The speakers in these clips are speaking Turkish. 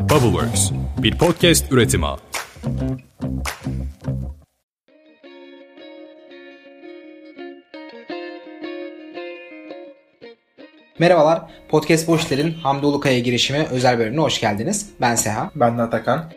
Bubbleworks, bir podcast üretimi. Merhabalar, Podcast Boşler'in Hamdi Ulukaya girişimi özel bölümüne hoş geldiniz. Ben Seha. Ben de Atakan.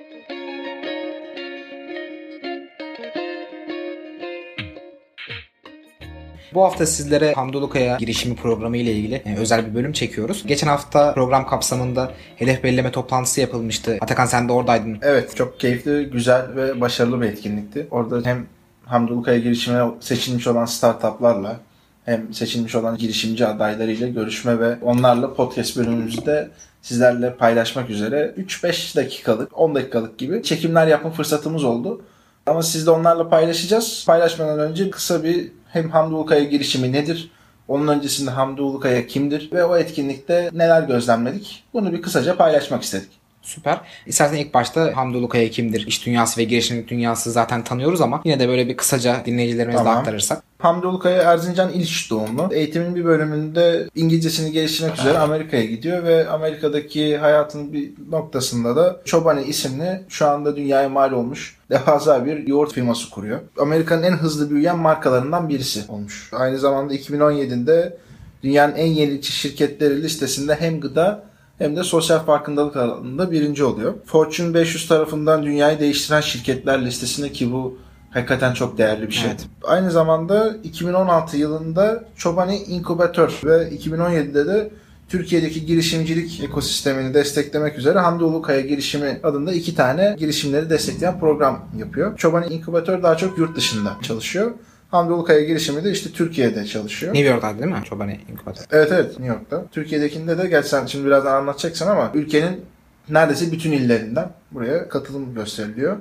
Bu hafta sizlere Hamdi Ulukaya girişimi programı ile ilgili e, özel bir bölüm çekiyoruz. Geçen hafta program kapsamında hedef belirleme toplantısı yapılmıştı. Atakan sen de oradaydın. Evet çok keyifli, güzel ve başarılı bir etkinlikti. Orada hem Hamdi Ulukaya girişimine seçilmiş olan startuplarla hem seçilmiş olan girişimci adaylarıyla görüşme ve onlarla podcast bölümümüzde sizlerle paylaşmak üzere 3-5 dakikalık, 10 dakikalık gibi çekimler yapma fırsatımız oldu. Ama siz de onlarla paylaşacağız. Paylaşmadan önce kısa bir hem Hamdi Ulukaya girişimi nedir? Onun öncesinde Hamdi Ulukaya kimdir? Ve o etkinlikte neler gözlemledik? Bunu bir kısaca paylaşmak istedik. Süper. İstersen ilk başta Hamdi Ulukaya kimdir? İş dünyası ve girişimcilik dünyası zaten tanıyoruz ama yine de böyle bir kısaca dinleyicilerimize Tamam. aktarırsak. Hamdi Ulukaya Erzincan İliç doğumlu. Eğitimin bir bölümünde İngilizcesini geliştirmek üzere Amerika'ya gidiyor ve Amerika'daki hayatın bir noktasında da Chobani isimli şu anda dünyaya mal olmuş devasa bir yoğurt firması kuruyor. Amerika'nın en hızlı büyüyen markalarından birisi olmuş. Aynı zamanda 2017'de dünyanın en yenilikçi şirketleri listesinde hem gıda hem de sosyal farkındalık alanında birinci oluyor. Fortune 500 tarafından dünyayı değiştiren şirketler listesinde ki bu hakikaten çok değerli bir şey. Evet. Aynı zamanda 2016 yılında Chobani Incubator ve 2017'de de Türkiye'deki girişimcilik ekosistemini desteklemek üzere Hamdi Ulukaya girişimi adında iki tane girişimleri destekleyen program yapıyor. Chobani Incubator daha çok yurt dışında çalışıyor. Hamdi Ulukaya girişimi de işte Türkiye'de çalışıyor. New York'ta değil mi? Çobani İnkübatör. Evet evet New York'ta. Türkiye'dekinde de gel sen şimdi birazdan anlatacaksın ama ülkenin neredeyse bütün illerinden buraya katılım gösteriliyor.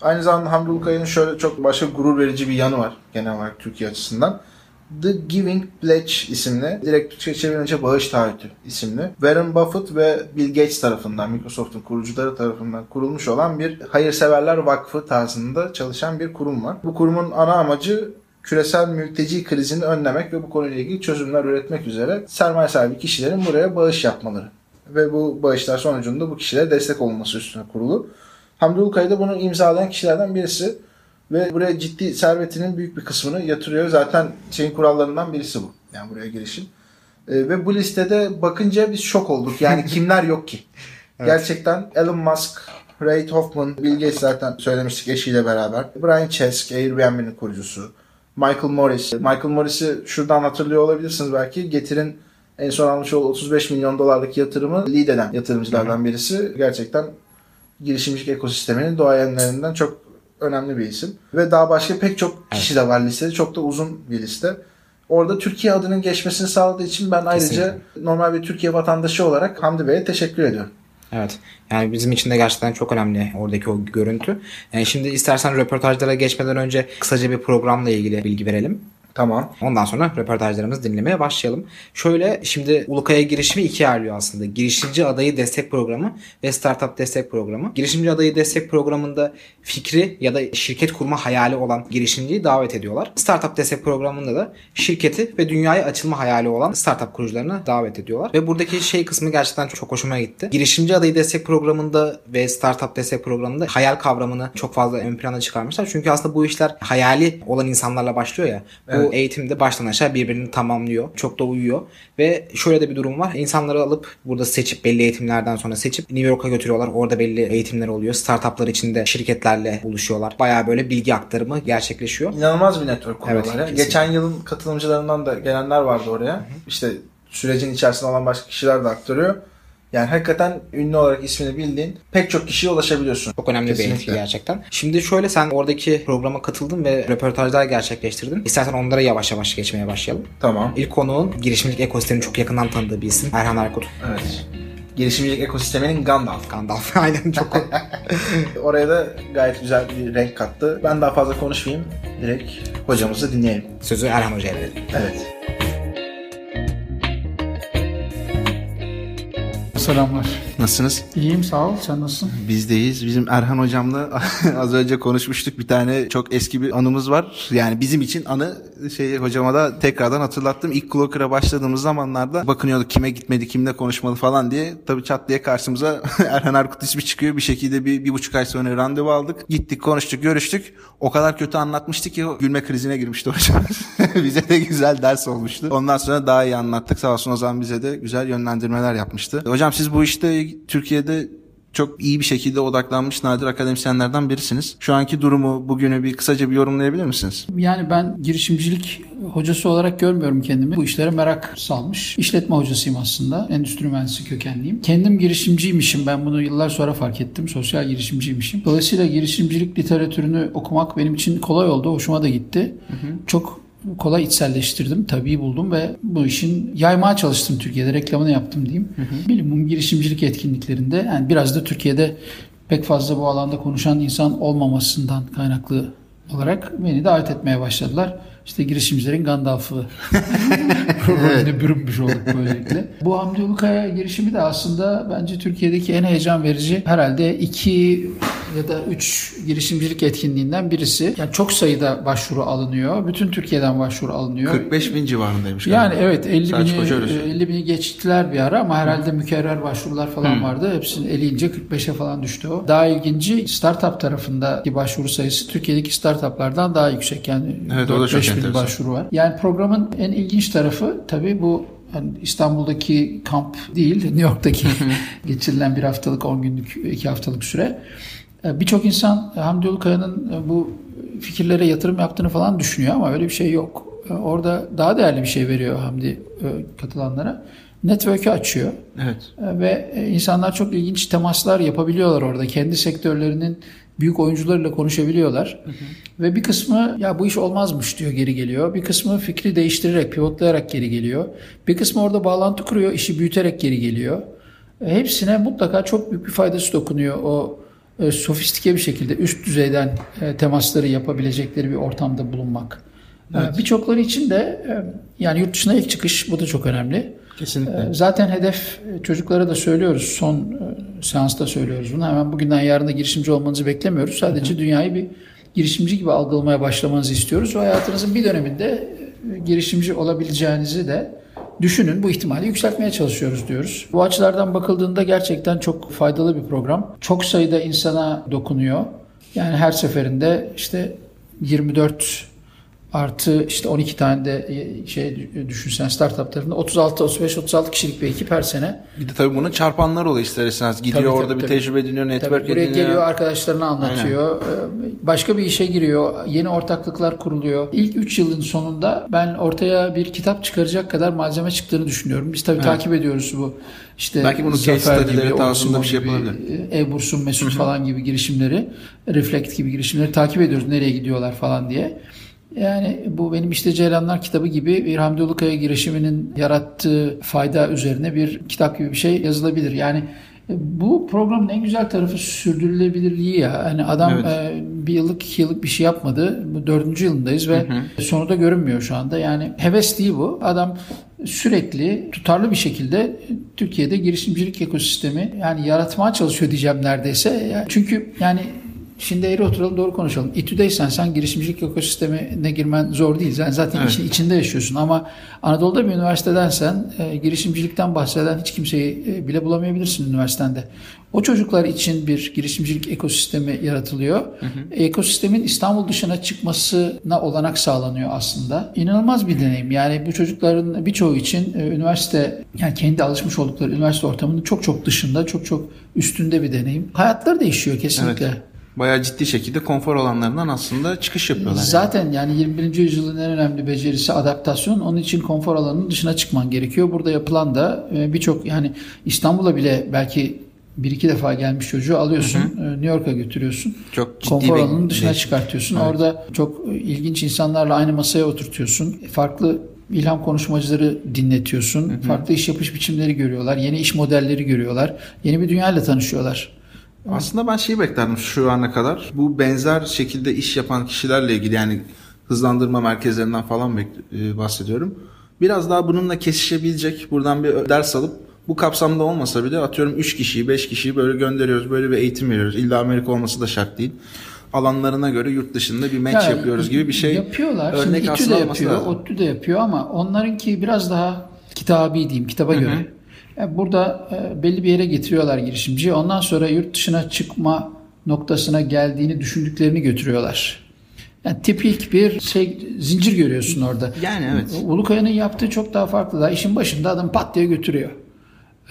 Aynı zamanda Hamdi Ulukaya'nın şöyle çok başka gurur verici bir yanı var genel olarak Türkiye açısından. The Giving Pledge isimli, direkt Türkçe çevirince bağış taahhütü isimli. Warren Buffett ve Bill Gates tarafından, Microsoft'un kurucuları tarafından kurulmuş olan bir hayırseverler vakfı tarzında çalışan bir kurum var. Bu kurumun ana amacı küresel mülteci krizini önlemek ve bu konuyla ilgili çözümler üretmek üzere sermaye sahibi kişilerin buraya bağış yapmaları. Ve bu bağışlar sonucunda bu kişilere destek olması üstüne kurulu. Hamdi Ulukaya da bunu imzalayan kişilerden birisi. Ve buraya ciddi servetinin büyük bir kısmını yatırıyor. Zaten şeyin kurallarından birisi bu. Yani buraya girişin. Ee, ve bu listede bakınca biz şok olduk. Yani kimler yok ki? Gerçekten Elon Musk, Reid Hoffman, Bill Gates zaten söylemiştik eşiyle beraber. Brian Chesky, Airbnb'nin kurucusu. Michael Morris. Michael Morris'i şuradan hatırlıyor olabilirsiniz belki. Getir'in en son almış olduğu 35 milyon dolarlık yatırımı lead eden yatırımcılardan birisi. Gerçekten girişimcilik ekosisteminin doğayanlarından çok önemli bir isim. Ve daha başka pek çok kişi de var listede. Çok da uzun bir liste. Orada Türkiye adının geçmesini sağladığı için ben ayrıca Kesinlikle. normal bir Türkiye vatandaşı olarak Hamdi Bey'e teşekkür ediyorum. Evet. Yani bizim için de gerçekten çok önemli oradaki o görüntü. Yani şimdi istersen röportajlara geçmeden önce kısaca bir programla ilgili bilgi verelim. Tamam. Ondan sonra röportajlarımızı dinlemeye başlayalım. Şöyle şimdi Ulukaya girişimi ikiye ayrılıyor aslında. Girişimci adayı destek programı ve startup destek programı. Girişimci adayı destek programında fikri ya da şirket kurma hayali olan girişimciyi davet ediyorlar. Startup destek programında da şirketi ve dünyaya açılma hayali olan startup kurucularını davet ediyorlar. Ve buradaki şey kısmı gerçekten çok hoşuma gitti. Girişimci adayı destek programında ve startup destek programında hayal kavramını çok fazla ön plana çıkarmışlar. Çünkü aslında bu işler hayali olan insanlarla başlıyor ya. Bu. Eğitimde baştan aşağı birbirini tamamlıyor. Çok da uyuyor. Ve şöyle de bir durum var. İnsanları alıp burada seçip belli eğitimlerden sonra seçip New York'a götürüyorlar. Orada belli eğitimler oluyor. Startuplar içinde şirketlerle buluşuyorlar. Bayağı böyle bilgi aktarımı gerçekleşiyor. İnanılmaz bir network kuruyorlar. Evet, ya. kesinlikle. Geçen yılın katılımcılarından da gelenler vardı oraya. İşte sürecin içerisinde olan başka kişiler de aktarıyor. Yani hakikaten ünlü olarak ismini bildiğin pek çok kişiye ulaşabiliyorsun. Çok önemli bir etki gerçekten. Şimdi şöyle sen oradaki programa katıldın ve röportajlar gerçekleştirdin. İstersen onlara yavaş yavaş geçmeye başlayalım. Tamam. İlk konuğun girişimcilik ekosistemini çok yakından tanıdığı bir isim. Erhan Erkut. Evet. Girişimcilik ekosisteminin Gandalf. Gandalf. Aynen çok Oraya da gayet güzel bir renk kattı. Ben daha fazla konuşmayayım. Direkt hocamızı dinleyelim. sözü Erhan Hoca'ya verelim. Evet. Selamlar. Nasılsınız? İyiyim sağ ol. Sen nasılsın? Bizdeyiz. Bizim Erhan hocamla az önce konuşmuştuk. Bir tane çok eski bir anımız var. Yani bizim için anı şey hocama da tekrardan hatırlattım. İlk Clocker'a başladığımız zamanlarda bakınıyorduk kime gitmedi, kimle konuşmalı falan diye. Tabii çat diye karşımıza Erhan Erkut ismi çıkıyor. Bir şekilde bir, bir buçuk ay sonra randevu aldık. Gittik, konuştuk, görüştük. O kadar kötü anlatmıştı ki gülme krizine girmişti hocamız. bize de güzel ders olmuştu. Ondan sonra daha iyi anlattık. Sağ olsun o zaman bize de güzel yönlendirmeler yapmıştı. Hocam siz bu işte Türkiye'de çok iyi bir şekilde odaklanmış nadir akademisyenlerden birisiniz. Şu anki durumu, bugünü bir kısaca bir yorumlayabilir misiniz? Yani ben girişimcilik hocası olarak görmüyorum kendimi. Bu işlere merak salmış. İşletme hocasıyım aslında. Endüstri mühendisi kökenliyim. Kendim girişimciymişim. Ben bunu yıllar sonra fark ettim. Sosyal girişimciymişim. Dolayısıyla girişimcilik literatürünü okumak benim için kolay oldu. Hoşuma da gitti. Hı hı. Çok kolay içselleştirdim, tabii buldum ve bu işin yaymaya çalıştım Türkiye'de, reklamını yaptım diyeyim. Hı hı. Bilimum girişimcilik etkinliklerinde yani biraz da Türkiye'de pek fazla bu alanda konuşan insan olmamasından kaynaklı olarak beni davet etmeye başladılar. İşte girişimcilerin Gandalf'ı rolüne bürünmüş olduk böylelikle. Bu Hamdi Ulukaya girişimi de aslında bence Türkiye'deki en heyecan verici herhalde iki ya da üç girişimcilik etkinliğinden birisi. Yani çok sayıda başvuru alınıyor. Bütün Türkiye'den başvuru alınıyor. 45 bin civarındaymış. Yani galiba. evet 50 bini, 50 bini geçtiler bir ara ama herhalde mükerrer başvurular falan hmm. vardı. Hepsini eleyince 45'e falan düştü o. Daha ilginci startup tarafındaki başvuru sayısı Türkiye'deki startuplardan daha yüksek. Yani evet, 4-5 bin başvuru var. Yani programın en ilginç tarafı tabii bu yani İstanbul'daki kamp değil, New York'taki geçirilen bir haftalık, 10 günlük, 2 haftalık süre. E, birçok insan Hamdi Ulukaya'nın e, bu fikirlere yatırım yaptığını falan düşünüyor ama öyle bir şey yok. E, orada daha değerli bir şey veriyor Hamdi katılanlara. Network'ü açıyor. Evet. Ve insanlar çok ilginç temaslar yapabiliyorlar orada. Kendi sektörlerinin büyük oyuncularıyla konuşabiliyorlar. Hı hı. Ve bir kısmı ya bu iş olmazmış diyor geri geliyor. Bir kısmı fikri değiştirerek, pivotlayarak geri geliyor. Bir kısmı orada bağlantı kuruyor, işi büyüterek geri geliyor. Hepsine mutlaka çok büyük bir faydası dokunuyor o e, sofistike bir şekilde üst düzeyden e, temasları yapabilecekleri bir ortamda bulunmak. E, evet. Birçokları için de yani yurt dışına ilk çıkış bu da çok önemli. Kesinlikle. Zaten hedef çocuklara da söylüyoruz. Son seansta söylüyoruz bunu. Hemen bugünden yarına girişimci olmanızı beklemiyoruz. Sadece Hı. dünyayı bir girişimci gibi algılamaya başlamanızı istiyoruz. Ve hayatınızın bir döneminde girişimci olabileceğinizi de düşünün bu ihtimali yükseltmeye çalışıyoruz diyoruz. Bu açılardan bakıldığında gerçekten çok faydalı bir program. Çok sayıda insana dokunuyor. Yani her seferinde işte 24 Artı işte 12 tane de e, şey düşünsen startup tarafında 36 35 36 kişilik bir ekip her sene. Bir de tabii bunu çarpanlar oluyor ister istemez. Gidiyor tabii, orada tabii, bir tecrübe ediniyor, network tabii, buraya ediniyor. geliyor arkadaşlarına anlatıyor. Aynen. E, başka bir işe giriyor. Yeni ortaklıklar kuruluyor. İlk 3 yılın sonunda ben ortaya bir kitap çıkaracak kadar malzeme çıktığını düşünüyorum. Biz tabii evet. takip ediyoruz bu işte Belki bunu case study'leri tarzında bir şey yapılabilir. E-Burs'un Mesut falan gibi girişimleri, Reflect gibi girişimleri takip ediyoruz. Nereye gidiyorlar falan diye. Yani bu benim işte Ceylanlar kitabı gibi bir Hamdi Ulukaya girişiminin yarattığı fayda üzerine bir kitap gibi bir şey yazılabilir. Yani e, bu programın en güzel tarafı sürdürülebilirliği ya. Hani adam evet. e, bir yıllık iki yıllık bir şey yapmadı. Bu dördüncü yılındayız ve hı hı. sonu da görünmüyor şu anda. Yani heves değil bu. Adam sürekli tutarlı bir şekilde Türkiye'de girişimcilik ekosistemi yani yaratmaya çalışıyor diyeceğim neredeyse. Çünkü yani Şimdi eğri oturalım doğru konuşalım. İTÜ'deysen sen girişimcilik ekosistemine girmen zor değil. Sen zaten evet. işin içinde yaşıyorsun ama Anadolu'da bir üniversitedensen e, girişimcilikten bahseden hiç kimseyi e, bile bulamayabilirsin üniversitende. O çocuklar için bir girişimcilik ekosistemi yaratılıyor. Hı hı. Ekosistemin İstanbul dışına çıkmasına olanak sağlanıyor aslında. İnanılmaz bir deneyim. Yani bu çocukların birçoğu için e, üniversite yani kendi alışmış oldukları üniversite ortamının çok çok dışında, çok çok üstünde bir deneyim. Hayatları değişiyor kesinlikle. Evet bayağı ciddi şekilde konfor alanlarından aslında çıkış yapıyorlar. Zaten yani, yani 21. yüzyılın en önemli becerisi adaptasyon. Onun için konfor alanının dışına çıkman gerekiyor. Burada yapılan da e, birçok yani İstanbul'a bile belki bir iki defa gelmiş çocuğu alıyorsun, hı hı. E, New York'a götürüyorsun. Çok ciddi konfor alanının dışına değişim. çıkartıyorsun. Evet. Orada çok ilginç insanlarla aynı masaya oturtuyorsun. Farklı ilham konuşmacıları dinletiyorsun. Hı hı. Farklı iş yapış biçimleri görüyorlar. Yeni iş modelleri görüyorlar. Yeni bir dünyayla tanışıyorlar. Aslında ben şeyi beklerdim şu ana kadar. Bu benzer şekilde iş yapan kişilerle ilgili yani hızlandırma merkezlerinden falan e, bahsediyorum. Biraz daha bununla kesişebilecek, buradan bir ders alıp Bu kapsamda olmasa bile atıyorum 3 kişiyi 5 kişiyi böyle gönderiyoruz. Böyle bir eğitim veriyoruz. İlla Amerika olması da şart değil. Alanlarına göre yurt dışında bir match Yani yapıyoruz gibi bir şey. Yapıyorlar. Örnek Şimdi İTÜ de yapıyor. ODTÜ de yapıyor ama onlarınki biraz daha kitabi diyeyim, kitaba göre. Yani burada e, belli bir yere getiriyorlar girişimciyi. Ondan sonra yurt dışına çıkma noktasına geldiğini düşündüklerini götürüyorlar. Yani tipik bir şey zincir görüyorsun orada. Yani evet. Ulukaya'nın yaptığı çok daha farklı. Daha işin başında adam pat diye götürüyor.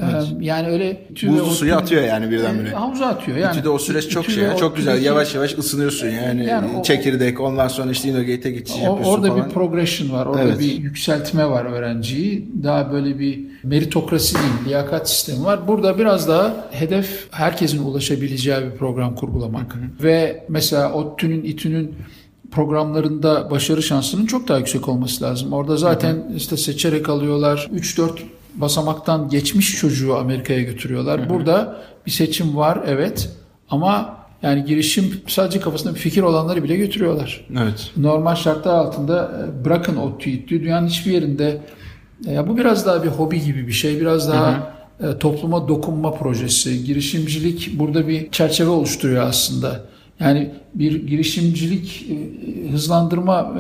Ee, Yani öyle İTÜ ve Buzlu suya atıyor yani birdenbire. E, havuza atıyor. Yani, İTÜ'de o süreç çok şey. ya, Çok güzel. Yavaş yavaş ısınıyorsun yani. Yani o- Çekirdek ondan sonra işte Innogate'e geçiş yapıyorsun orada falan. bir progression var. Orada Evet. bir yükseltme var öğrenciyi. Daha böyle bir meritokrasi değil, liyakat sistemi var. Burada biraz daha hedef herkesin ulaşabileceği bir program kurgulamak. Ve mesela ODTÜ'nün, İTÜ'nün programlarında başarı şansının çok daha yüksek olması lazım. Orada zaten işte seçerek alıyorlar. 3-4 basamaktan geçmiş çocuğu Amerika'ya götürüyorlar. Burada bir seçim var evet ama yani girişim sadece kafasında bir fikir olanları bile götürüyorlar Evet. normal şartlar altında e, bırakın o TÜİT'ü dünyanın hiçbir yerinde e, ya bu biraz daha bir hobi gibi bir şey biraz daha e, topluma dokunma projesi girişimcilik burada bir çerçeve oluşturuyor aslında yani bir girişimcilik hızlandırma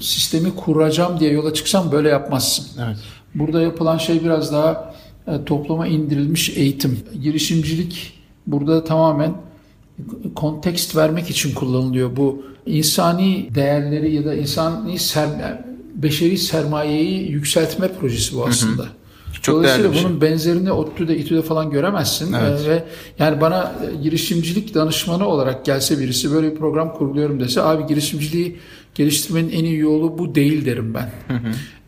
sistemi kuracağım diye yola çıksam böyle yapmazsın. Evet. Burada yapılan şey biraz daha e, topluma indirilmiş eğitim. Girişimcilik burada tamamen kontekst vermek için kullanılıyor. Bu insani değerleri ya da insani ser, beşeri sermayeyi yükseltme projesi bu aslında. Çok Dolayısıyla değerli bir şey. bunun benzerini ODTÜ'de, İTÜ'de falan göremezsin. Evet. Ee, ve yani bana e, girişimcilik danışmanı olarak gelse birisi böyle bir program kurguluyorum dese abi girişimciliği geliştirmenin en iyi yolu bu değil derim ben.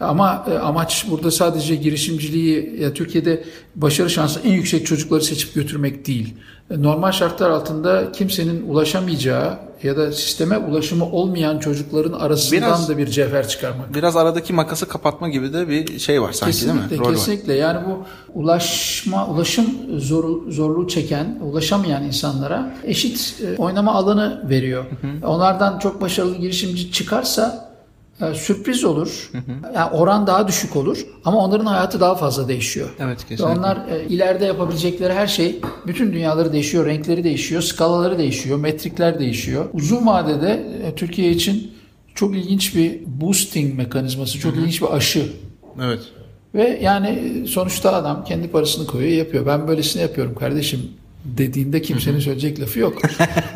Ama e, amaç burada sadece girişimciliği ya Türkiye'de başarı şansı en yüksek çocukları seçip götürmek değil. E, Normal şartlar altında kimsenin ulaşamayacağı ya da sisteme ulaşımı olmayan çocukların arasından Biraz- da bir cevher çıkarmak. Biraz aradaki makası kapatma gibi de bir şey var sanki Kesinlikle, değil mi? Rol var. kesinlikle. Yani bu ulaşma, ulaşım zor, zorluğu çeken, ulaşamayan insanlara eşit e, oynama alanı veriyor. Onlardan çok başarılı girişimci çıkarsa sürpriz olur. Yani oran daha düşük olur ama onların hayatı daha fazla değişiyor. Evet, Ve kesinlikle. onlar e, ileride yapabilecekleri her şey bütün dünyaları değişiyor, renkleri değişiyor, skalaları değişiyor, metrikler değişiyor. Uzun vadede e, Türkiye için çok ilginç bir boosting mekanizması, çok ilginç bir aşı Evet. ve yani sonuçta adam kendi parasını koyuyor yapıyor. Ben böylesini yapıyorum kardeşim dediğinde kimsenin söyleyecek lafı yok.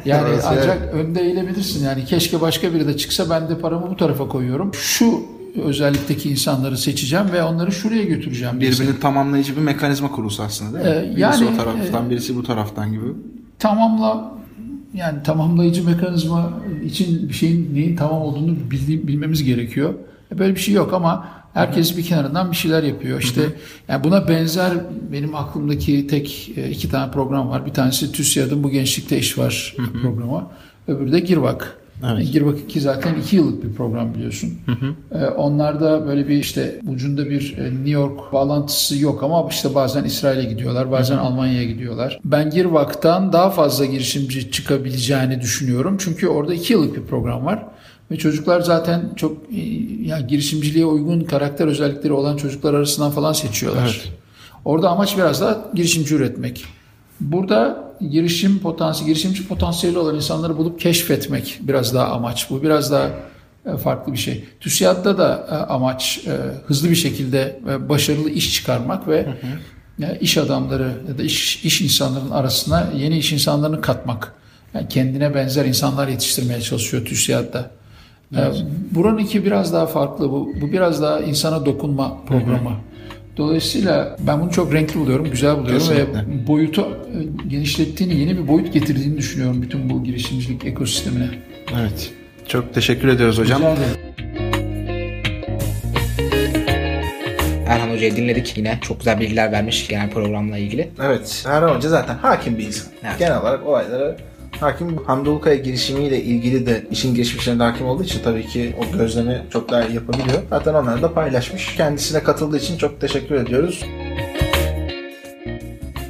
Yani Orası ancak önde eğilebilirsin. Yani keşke başka biri de çıksa ben de paramı bu tarafa koyuyorum. Şu özellikteki insanları seçeceğim ve onları şuraya götüreceğim. Birbirini tamamlayıcı bir mekanizma kurulsa aslında değil mi? Ee, birisi yani, o taraftan, birisi bu taraftan gibi. Tamamla yani tamamlayıcı mekanizma için bir şeyin neyin tamam olduğunu bildi- bilmemiz gerekiyor. E, Böyle bir şey yok ama herkes bir kenarından bir şeyler yapıyor. İşte yani buna benzer benim aklımdaki tek e, iki tane program var. Bir tanesi TÜSİAD'ın Bu Gençlikte İş Var programı. Öbürü de Girvak. Evet. Girvak 2 zaten iki yıllık bir program biliyorsun. E, Onlarda böyle bir işte ucunda bir e, New York bağlantısı yok ama işte bazen İsrail'e gidiyorlar, bazen Almanya'ya gidiyorlar. Ben Girvak'tan daha fazla girişimci çıkabileceğini düşünüyorum. Çünkü orada iki yıllık bir program var. Ve çocuklar zaten çok e, ya girişimciliğe uygun karakter özellikleri olan çocuklar arasından falan seçiyorlar. Evet. Orada amaç biraz daha girişimci üretmek. Burada girişim potansiyeli, girişimci potansiyeli olan insanları bulup keşfetmek biraz daha amaç. Bu biraz daha e, farklı bir şey. TÜSİAD'da da e, amaç hızlı bir şekilde başarılı iş çıkarmak ve e, iş adamları ya da iş, iş insanların arasına yeni iş insanlarını katmak. Yani kendine benzer insanlar yetiştirmeye çalışıyor TÜSİAD'da. E, Buranınki biraz daha farklı. Bu, bu biraz daha insana dokunma programı. Dolayısıyla ben bunu çok renkli buluyorum, güzel buluyorum Kesinlikle. ve boyutu e, genişlettiğini, yeni bir boyut getirdiğini düşünüyorum bütün bu girişimcilik ekosistemine. Evet. Çok teşekkür ediyoruz hocam. Rica ederim. Erhan Hoca'yı dinledik yine. Çok güzel bilgiler vermiş genel programla ilgili. Evet. Erhan Hoca zaten hakim bir insan. Evet. Genel olarak olaylara hakim. Hamdi girişimiyle ilgili de işin geçmişine hakim olduğu için tabii ki o gözlemi çok daha iyi yapabiliyor. Zaten onları da paylaşmış. Kendisine katıldığı için çok teşekkür ediyoruz.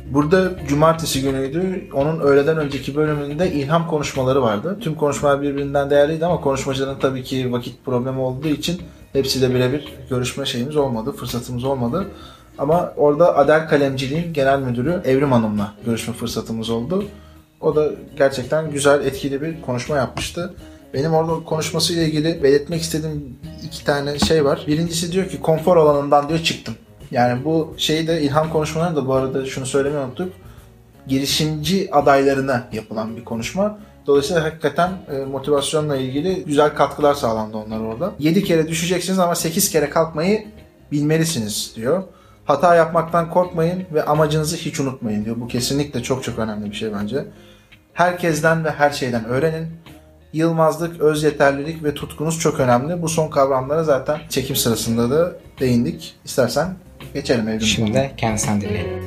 Burada cumartesi günüydü. Onun öğleden önceki bölümünde ilham konuşmaları vardı. Tüm konuşmalar birbirinden değerliydi ama konuşmacıların tabii ki vakit problemi olduğu için hepsiyle birebir görüşme şeyimiz olmadı, fırsatımız olmadı. Ama orada Adel Kalemciliğin genel müdürü Evrim Hanım'la görüşme fırsatımız oldu. O da gerçekten güzel, etkili bir konuşma yapmıştı. Benim orada konuşmasıyla ilgili belirtmek istediğim iki tane şey var. Birincisi diyor ki konfor alanından diyor çıktım. Yani bu şeyi de İlham konuşmalarında da bu arada şunu söylemeyi unuttuk. Girişimci adaylarına yapılan bir konuşma. Dolayısıyla hakikaten e, motivasyonla ilgili güzel katkılar sağlandı onlar orada. 7 kere düşeceksiniz ama 8 kere kalkmayı bilmelisiniz diyor. Hata yapmaktan korkmayın ve amacınızı hiç unutmayın diyor. Bu kesinlikle çok çok önemli bir şey bence. Herkesten ve her şeyden öğrenin. Yılmazlık, öz yeterlilik ve tutkunuz çok önemli. Bu son kavramlara zaten çekim sırasında da değindik. İstersen geçelim Evrim. Şimdi de kendisinden dinleyelim.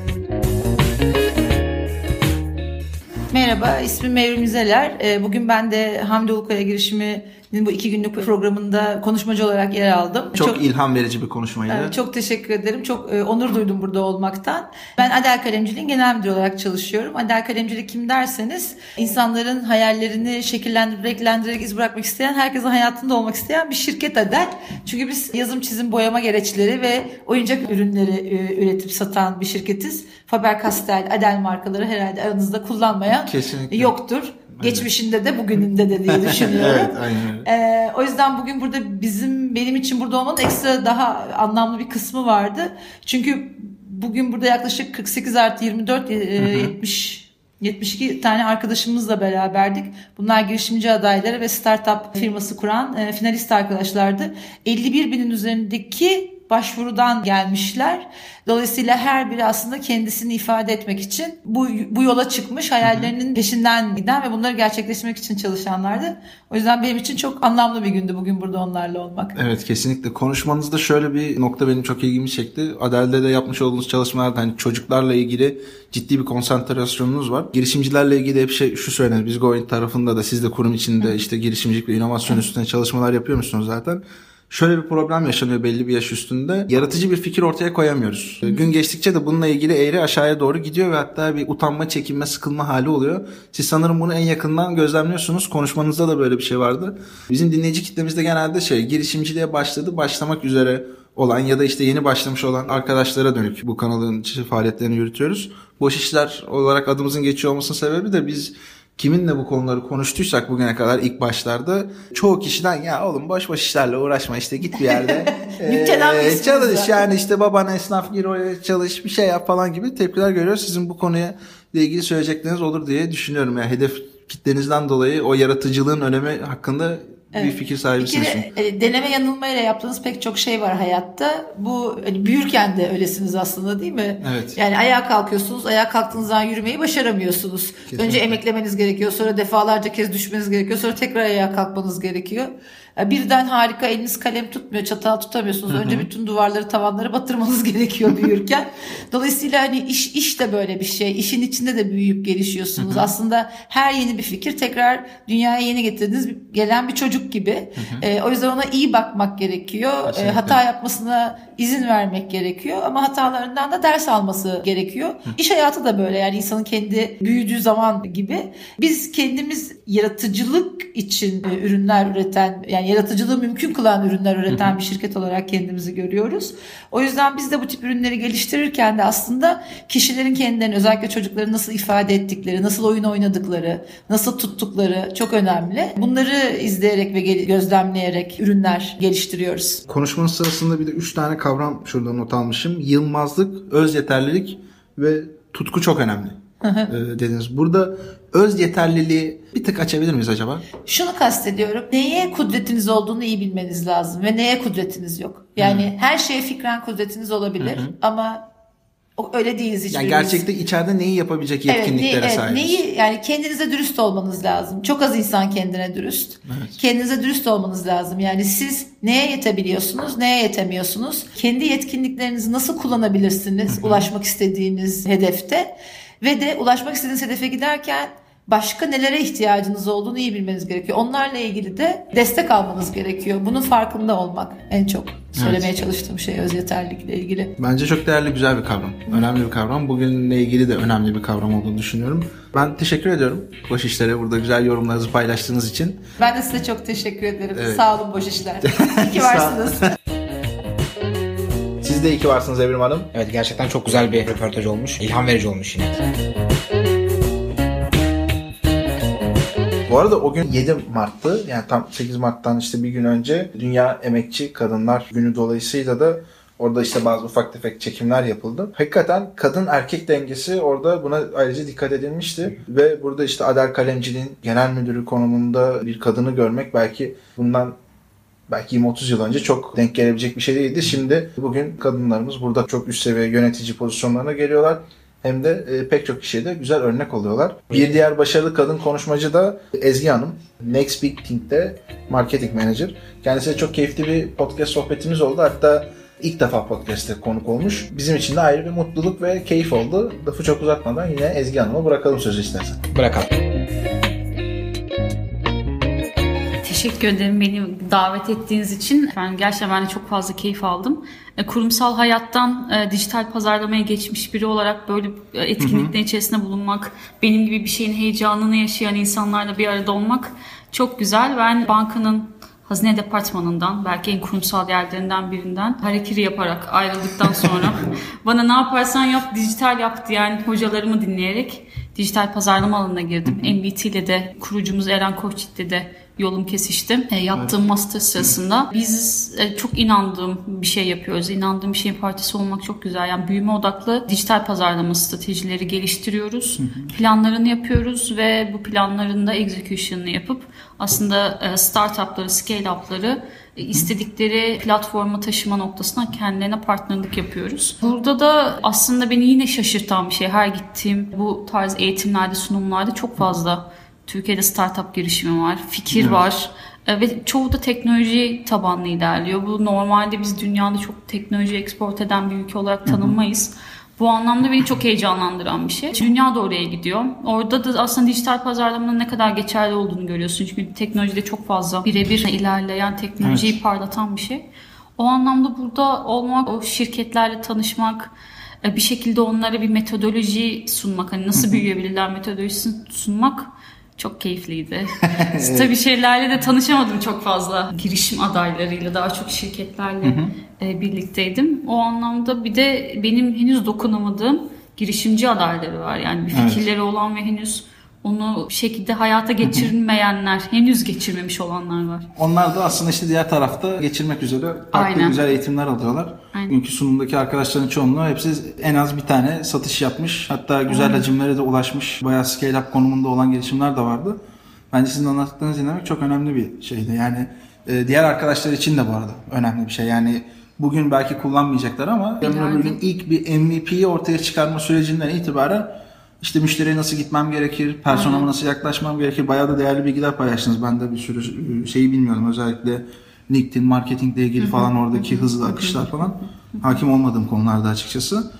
Merhaba, ismim Mevrim İzeler. Ee, Bugün ben de Hamdi Ulukaya girişiminin bu iki günlük programında konuşmacı olarak yer aldım. Çok, ilham verici bir konuşmaydı. Evet, Çok teşekkür ederim. Çok e, onur duydum burada olmaktan. Ben Adel Kalemciliğin genel müdürü olarak çalışıyorum. Adel Kalemcilik kim derseniz insanların hayallerini şekillendirip renklendirerek iz bırakmak isteyen, herkesin hayatında olmak isteyen bir şirket Adel. Çünkü biz yazım, çizim, boyama gereçleri ve oyuncak ürünleri e, üretip satan bir şirketiz. Faber-Castell, Adel markaları herhalde aranızda kullanmayan Kesinlikle. yoktur. Geçmişinde de bugününde de diye düşünüyorum. evet, aynen. Ee, o yüzden bugün burada bizim benim için burada olmanın ekstra daha anlamlı bir kısmı vardı. Çünkü bugün burada yaklaşık 48 artı 24 e, 70 72 tane arkadaşımızla beraberdik. Bunlar girişimci adayları ve startup firması kuran e, finalist arkadaşlardı. 51 binin üzerindeki başvurudan gelmişler. Dolayısıyla her biri aslında kendisini ifade etmek için bu, bu yola çıkmış, hayallerinin peşinden giden ve bunları gerçekleştirmek için çalışanlardı. O yüzden benim için çok anlamlı bir gündü bugün burada onlarla olmak. Evet kesinlikle. Konuşmanızda şöyle bir nokta benim çok ilgimi çekti. Adel'de de yapmış olduğunuz çalışmalarda hani çocuklarla ilgili ciddi bir konsantrasyonunuz var. Girişimcilerle ilgili hep şey şu söylenir. Biz Going tarafında da siz de kurum içinde işte girişimcilik ve inovasyon üstüne çalışmalar yapıyor musunuz zaten? Şöyle bir problem yaşanıyor belli bir yaş üstünde. Yaratıcı bir fikir ortaya koyamıyoruz. Gün geçtikçe de bununla ilgili eğri aşağıya doğru gidiyor ve hatta bir utanma, çekinme, sıkılma hali oluyor. Siz sanırım bunu en yakından gözlemliyorsunuz. Konuşmanızda da böyle bir şey vardı. Bizim dinleyici kitlemizde genelde şey girişimciliğe başladı, başlamak üzere olan ya da işte yeni başlamış olan arkadaşlara dönük bu kanalın faaliyetlerini yürütüyoruz. Boş işler olarak adımızın geçiyor olmasının sebebi de biz kiminle bu konuları konuştuysak bugüne kadar ilk başlarda çoğu kişiden ya oğlum boş boş işlerle uğraşma işte git bir yerde Nüktelenmişsiniz çalış yani işte baban esnaf gir oraya çalış bir şey yap falan gibi tepkiler görüyoruz. Sizin bu konuya ilgili söyleyecekleriniz olur diye düşünüyorum. Yani hedef kitlenizden dolayı o yaratıcılığın önemi hakkında bir fikir Bir sahibisiniz. kere e, deneme yanılmayla yaptığınız pek çok şey var hayatta. Bu hani büyürken de öylesiniz aslında değil mi? Evet. Yani ayağa kalkıyorsunuz, ayağa kalktığınız zaman yürümeyi başaramıyorsunuz. Önce emeklemeniz gerekiyor, sonra defalarca kez düşmeniz gerekiyor, sonra tekrar ayağa kalkmanız gerekiyor. Yani Birden harika eliniz kalem tutmuyor, çatal tutamıyorsunuz. Önce bütün duvarları, tavanları batırmanız gerekiyor büyürken. Dolayısıyla hani iş iş de böyle bir şey. İşin içinde de büyüyüp gelişiyorsunuz. Aslında her yeni bir fikir tekrar dünyaya yeni getirdiğiniz gelen bir çocuk gibi. Ee, o yüzden ona iyi bakmak gerekiyor. Kesinlikle. hata yapmasına izin vermek gerekiyor ama hatalarından da ders alması gerekiyor. İş hayatı da böyle yani insanın kendi büyüdüğü zaman gibi. Biz kendimiz yaratıcılık için e, ürünler üreten yani yaratıcılığı mümkün kılan ürünler üreten bir şirket olarak kendimizi görüyoruz. O yüzden biz de bu tip ürünleri geliştirirken de aslında kişilerin kendilerini özellikle çocukları nasıl ifade ettikleri, nasıl oyun oynadıkları, nasıl tuttukları çok önemli. Bunları izleyerek ve gözlemleyerek ürünler geliştiriyoruz. Konuşmanın sırasında bir de üç tane kavram şurada not almışım. Yılmazlık, öz yeterlilik ve tutku çok önemli. Ee, dediniz. Burada öz yeterliliği bir tık açabilir miyiz acaba? Şunu kastediyorum. Neye kudretiniz olduğunu iyi bilmeniz lazım ve neye kudretiniz yok. Yani her şeye fikren kudretiniz olabilir ama o- öyle değiliz hiçbirimiz. Yani gerçekte içeride neyi yapabilecek Evet, yetkinliklere ne- evet, sahibiz. neyi yani kendinize dürüst olmanız lazım. Çok az insan kendine dürüst. Kendinize dürüst olmanız lazım. Yani siz neye yetebiliyorsunuz, neye yetemiyorsunuz? Kendi yetkinliklerinizi nasıl kullanabilirsiniz ulaşmak istediğiniz hedefte? Ve de ulaşmak istediğiniz hedefe giderken başka nelere ihtiyacınız olduğunu iyi bilmeniz gerekiyor. Onlarla ilgili de destek almanız gerekiyor. Bunun farkında olmak en çok söylemeye çalıştığım şey öz yeterlilikle ilgili. Bence çok değerli, güzel bir kavram. Önemli bir kavram. Bugünle ilgili de önemli bir kavram olduğunu düşünüyorum. Ben teşekkür ediyorum. Boş işlere burada güzel yorumlarınızı paylaştığınız için. Ben de size çok teşekkür ederim. Evet. Sağ olun boş işler. İyi ki varsınız. De iyi ki varsınız Evrim Hanım. Evet gerçekten çok güzel bir röportaj olmuş. İlham verici olmuş yine. Bu arada o gün 7 Mart'tı. Yani tam 8 Mart'tan işte bir gün önce Dünya Emekçi Kadınlar Günü dolayısıyla da orada işte bazı ufak tefek çekimler yapıldı. Hakikaten kadın erkek dengesi orada buna ayrıca dikkat edilmişti. Ve burada işte Adel Kalemci'nin genel müdürü konumunda bir kadını görmek belki bundan belki 20-30 yıl önce çok denk gelebilecek bir şey değildi. Şimdi bugün kadınlarımız burada çok üst seviye yönetici pozisyonlarına geliyorlar. Hem de e, pek çok kişiye de güzel örnek oluyorlar. Bir diğer başarılı kadın konuşmacı da Ezgi Hanım. Next Big Thing'de marketing manager. Kendisiyle çok keyifli bir podcast sohbetimiz oldu. Hatta ilk defa podcast'te konuk olmuş. Bizim için de ayrı bir mutluluk ve keyif oldu. Lafı çok uzatmadan yine Ezgi Hanım'a bırakalım sözü istersen. Bırakalım. Teşekkür ederim beni davet ettiğiniz için. Ben gerçekten ben de çok fazla keyif aldım. E, Kurumsal hayattan e, dijital pazarlamaya geçmiş biri olarak böyle e, etkinliklerin içerisinde bulunmak, benim gibi bir şeyin heyecanını yaşayan insanlarla bir arada olmak çok güzel. Ben bankanın Hazine Departmanı'ndan belki en kurumsal yerlerinden birinden harekiri yaparak ayrıldıktan sonra bana ne yaparsan yap dijital yap diyen hocalarımı dinleyerek dijital pazarlama alanına girdim. MBT ile de kurucumuz Eren Koçit'le de yolum kesişti. E, yaptığım master sırasında biz e, çok inandığım bir şey yapıyoruz. İnandığım bir şeyin partisi olmak çok güzel. Yani büyüme odaklı dijital pazarlama stratejileri geliştiriyoruz. Planlarını yapıyoruz ve bu planların da execution'ını yapıp aslında e, startupları, scale-up'ları e, istedikleri platforma taşıma noktasına kendilerine partnerlik yapıyoruz. Burada da aslında beni yine şaşırtan bir şey. Her gittiğim bu tarz eğitimlerde, sunumlarda çok fazla Türkiye'de startup girişimi var, fikir var E, ve çoğu da teknoloji tabanlı ilerliyor. Bu normalde biz dünyada çok teknoloji export eden bir ülke olarak tanınmayız. Bu anlamda beni çok heyecanlandıran bir şey. Dünya da oraya gidiyor. Orada da aslında dijital pazarlamanın ne kadar geçerli olduğunu görüyorsun. Çünkü teknolojide çok fazla birebir ilerleyen teknolojiyi parlatan bir şey. O anlamda burada olmak, o şirketlerle tanışmak, e, bir şekilde onlara bir metodoloji sunmak, hani nasıl büyüyebilirler metodolojisini sunmak çok keyifliydi. Tabii şeylerle de tanışamadım çok fazla. Girişim adaylarıyla daha çok şirketlerle e, birlikteydim. O anlamda bir de benim henüz dokunamadığım girişimci adayları var. Yani bir fikirleri olan ve henüz onu bir şekilde hayata geçirmeyenler, henüz geçirmemiş olanlar var. Onlar da aslında işte diğer tarafta geçirmek üzere farklı Aynen. güzel eğitimler alıyorlar. Aynen. Bugünkü sunumdaki arkadaşların çoğunluğu hepsi en az bir tane satış yapmış. Hatta güzel hacimlere de ulaşmış. Bayağı scale up konumunda olan gelişimler de vardı. Bence sizin anlattıklarınızı dinlemek çok önemli bir şeydi. Yani e, diğer arkadaşlar için de bu arada önemli bir şey. Yani bugün belki kullanmayacaklar ama öbür gün ilk bir MVP'yi ortaya çıkarma sürecinden itibaren işte müşteriye nasıl gitmem gerekir, personama nasıl yaklaşmam gerekir. Bayağı da değerli bilgiler paylaştınız. Ben de bir sürü e, şeyi bilmiyorum. Özellikle LinkedIn, marketingle ilgili falan oradaki hızlı akışlar falan. Hakim olmadığım konularda açıkçası.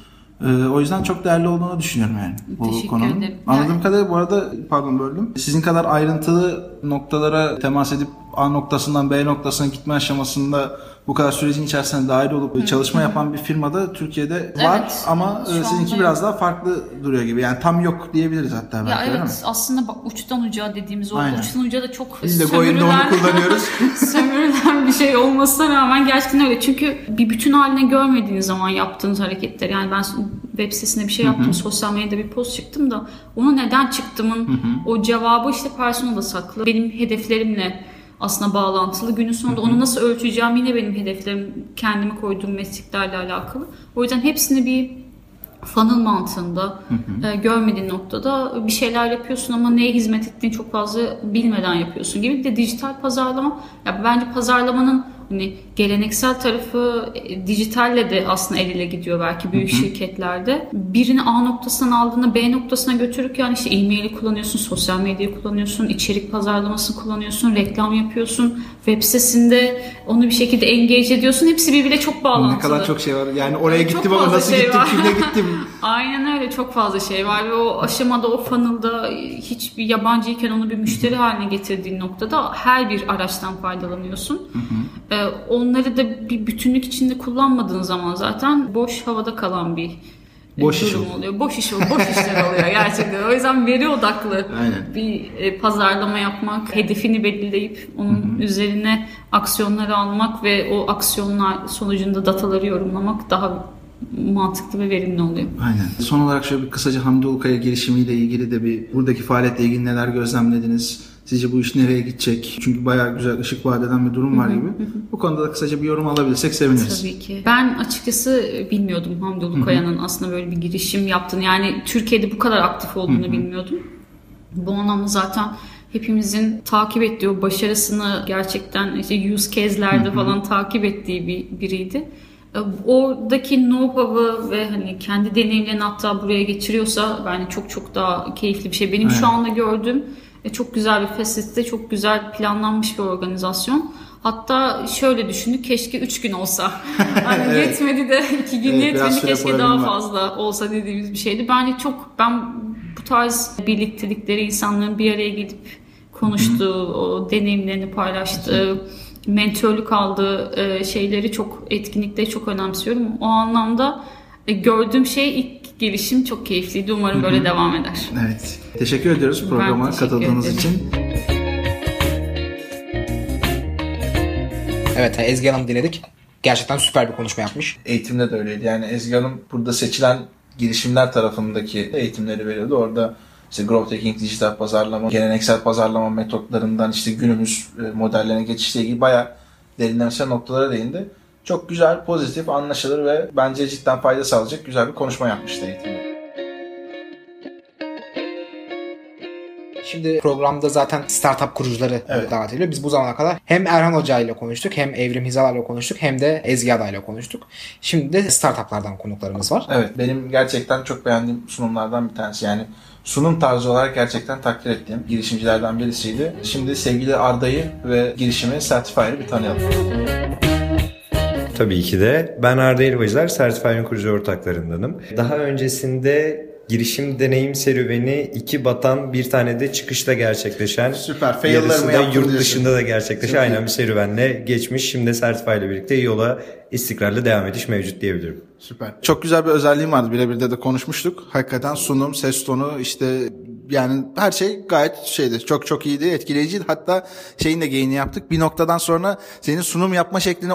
Ee, o yüzden çok değerli olduğunu düşünüyorum yani bu Teşekkür konunun. ederim. Anladığım Yani- kadarıyla bu arada pardon böldüm. Sizin kadar ayrıntılı noktalara temas edip A noktasından B noktasına gitme aşamasında bu kadar sürecin içerisinde dahil olup çalışma yapan bir firmada Türkiye'de var Evet. ama e, sizinki biraz daha farklı duruyor gibi. Yani tam yok diyebiliriz hatta belki Ya öyle mi? evet aslında bak uçtan uca dediğimiz o Aynen. uçtan uca da çok Biz de Goen'de onu kullanıyoruz. sömürülen bir şey olmasına rağmen gerçekten öyle. Çünkü bir bütün haline görmediğiniz zaman yaptığınız hareketler. Yani ben web sitesinde bir şey yaptım. Sosyal medyada bir post çıktım da onu neden çıktımın o cevabı işte personada saklı. Benim hedeflerimle aslında bağlantılı. Günün sonunda onu nasıl ölçeceğim yine benim hedeflerim kendime koyduğum mesleklerle alakalı. O yüzden hepsini bir funnel mantığında e, görmediğin noktada bir şeyler yapıyorsun ama neye hizmet ettiğini çok fazla bilmeden yapıyorsun gibi. Bir de dijital pazarlama ya bence pazarlamanın hani geleneksel tarafı e, dijitalle de aslında el ele gidiyor belki büyük şirketlerde. Birini A noktasından aldığında B noktasına götürürken işte e-maili kullanıyorsun, sosyal medyayı kullanıyorsun, içerik pazarlamasını kullanıyorsun, reklam yapıyorsun, web sitesinde onu bir şekilde engage ediyorsun. Hepsi birbiriyle çok bağlantılı. Ne kadar çok şey var. Yani oraya Çok gittim ama nasıl şey gittim, var. kimle gittim. Aynen öyle çok fazla şey var ve o aşamada o funnel'da hiçbir yabancıyken onu bir müşteri haline getirdiğin noktada her bir araçtan faydalanıyorsun. Ee, onları da bir bütünlük içinde kullanmadığın zaman zaten boş havada kalan bir Boş iş durum oluyor. oluyor. Boş iş oluyor. Boş işler oluyor gerçekten. O yüzden veri odaklı Aynen. bir e, pazarlama yapmak, hedefini belirleyip onun üzerine aksiyonları almak ve o aksiyonlar sonucunda dataları yorumlamak daha mantıklı ve verimli oluyor. Aynen. Son olarak şöyle bir kısaca Hamdi Ulukaya girişimiyle ilgili de bir buradaki faaliyetle ilgili neler gözlemlediniz? Sizce bu iş nereye gidecek? Çünkü bayağı güzel ışık vaat eden bir durum var gibi. Bu konuda da kısaca bir yorum alabilirsek seviniriz. Tabii ki. Ben açıkçası bilmiyordum Hamdi Ulukaya'nın aslında böyle bir girişim yaptığını. Yani Türkiye'de bu kadar aktif olduğunu bilmiyordum. Bu anlamda zaten hepimizin takip ettiği o başarısını gerçekten işte use case'lerde falan takip ettiği bir biriydi. E, Oradaki know-how'ı ve hani kendi deneyimlerini hatta buraya geçiriyorsa bence çok çok daha keyifli bir şey. Benim şu anda gördüğüm e, çok güzel bir festivite, çok güzel planlanmış bir organizasyon. Hatta şöyle düşündük keşke 3 gün olsa. Hani yetmedi de 2 gün Evet, yetmedi keşke daha var. fazla olsa dediğimiz bir şeydi. Bence çok ben bu tarz birliktelikleri insanların bir araya gidip konuştuğu, o deneyimlerini paylaştığı, mentörlük aldığı e, şeyleri çok etkinlikleri çok önemsiyorum. O anlamda e, gördüğüm şey ilk gelişim çok keyifliydi. Umarım böyle devam eder. Evet. Teşekkür ediyoruz Ben programa teşekkür katıldığınız ederim. için. Evet Ezgi Hanım dinledik. Gerçekten süper bir konuşma yapmış. Eğitimde de öyleydi. Yani Ezgi Hanım burada seçilen girişimler tarafındaki eğitimleri veriyordu. Orada işte growth hacking, dijital pazarlama, geleneksel pazarlama metotlarından işte günümüz e, modellerine geçişle ilgili bayağı derinlemesine noktalara değindi. Çok güzel, pozitif, anlaşılır ve bence cidden fayda sağlayacak güzel bir konuşma yapmıştı eğitimde. Şimdi programda zaten startup kurucuları Evet. davet ediliyor. Biz bu zamana kadar hem Erhan Hoca ile konuştuk, hem Evrim Hizal ile konuştuk, hem de Ezgi Ada ile konuştuk. Şimdi de startuplardan konuklarımız var. Evet benim gerçekten çok beğendiğim sunumlardan bir tanesi. Yani sunum tarzı olarak gerçekten takdir ettiğim girişimcilerden birisiydi. Şimdi sevgili Arda'yı ve girişimi Certifier'ı bir tanıyalım. Tabii ki de. Ben Arda Elbacılar, Certify'ın kurucu ortaklarındanım. Daha öncesinde girişim deneyim serüveni iki batan bir tane de çıkışla gerçekleşen Süper. Yarısı da yurt diyorsun. dışında da gerçekleşen aynen bir serüvenle geçmiş. Şimdi Certify ile birlikte yola istikrarlı devam ediş mevcut diyebilirim. Süper. Çok güzel bir özelliğim vardı. Birebir de de konuşmuştuk. Hakikaten sunum, ses tonu işte yani her şey gayet şeydi. Çok çok iyiydi, etkileyiciydi. Hatta şeyin de geyini yaptık. Bir noktadan sonra senin sunum yapma şekline